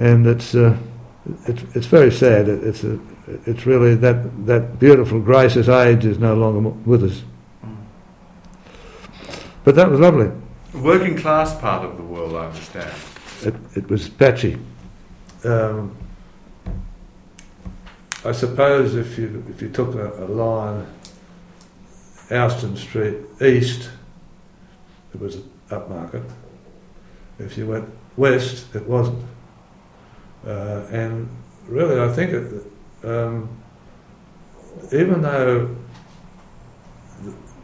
and it's uh, it's it's very sad. It, it's a, it's really that that beautiful gracious age is no longer with us. But that was lovely. Working class part of the world, I understand. It, it was patchy. Um, I suppose if you if you took a, a line, Alston Street east, it was upmarket. If you went west, it wasn't. Uh, and really, I think it, um, even though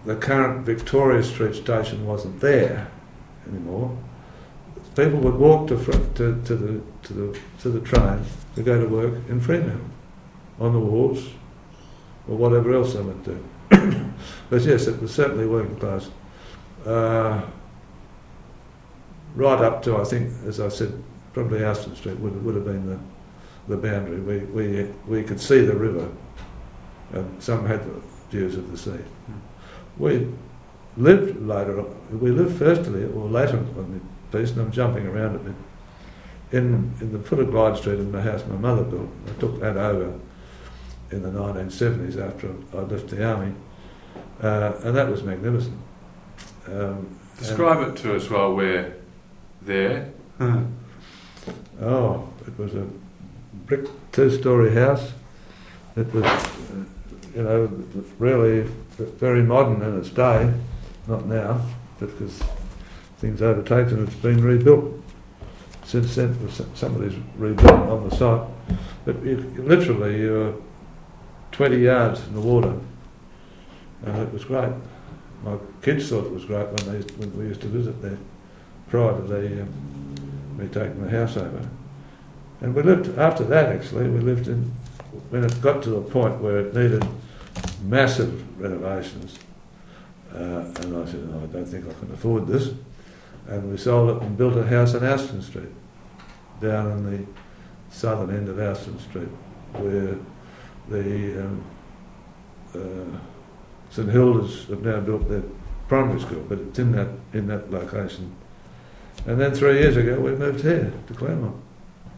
the, current Victoria Street station wasn't there anymore, people would walk to, to, to, the, to, the, to the train to go to work in Fremantle on the wharves or whatever else they would do. but yes, it was certainly working class. Uh, right up to, I think, as I said, probably Aston Street would, would have been the, the boundary. We, we, we could see the river, and some had views of the sea. Mm. We lived later, on we lived firstly, or later on the piece, and I'm jumping around a bit, in, in the foot of Glyde Street in the house my mother built. I took that over in the 1970s after I left the army, uh, and that was magnificent. Um, Describe it to us while we're there. Oh, it was a brick two-story house. It was, you know, really very modern in its day, not now, because things overtaken. And it's been rebuilt since then. Somebody's rebuilt on the site, but you, literally you're 20 yards in the water, and it was great. My kids thought it was great when they when we used to visit there prior to the um, me taking the house over. And we lived after that. Actually, we lived in when it got to the point where it needed massive renovations. Uh, and I said, oh, I don't think I can afford this. And we sold it and built a house on Aston Street, down in the southern end of Aston Street, where the um, uh, St Hilda's have now built their primary school, but it's in that in that location. And then three years ago we moved here to Claremont.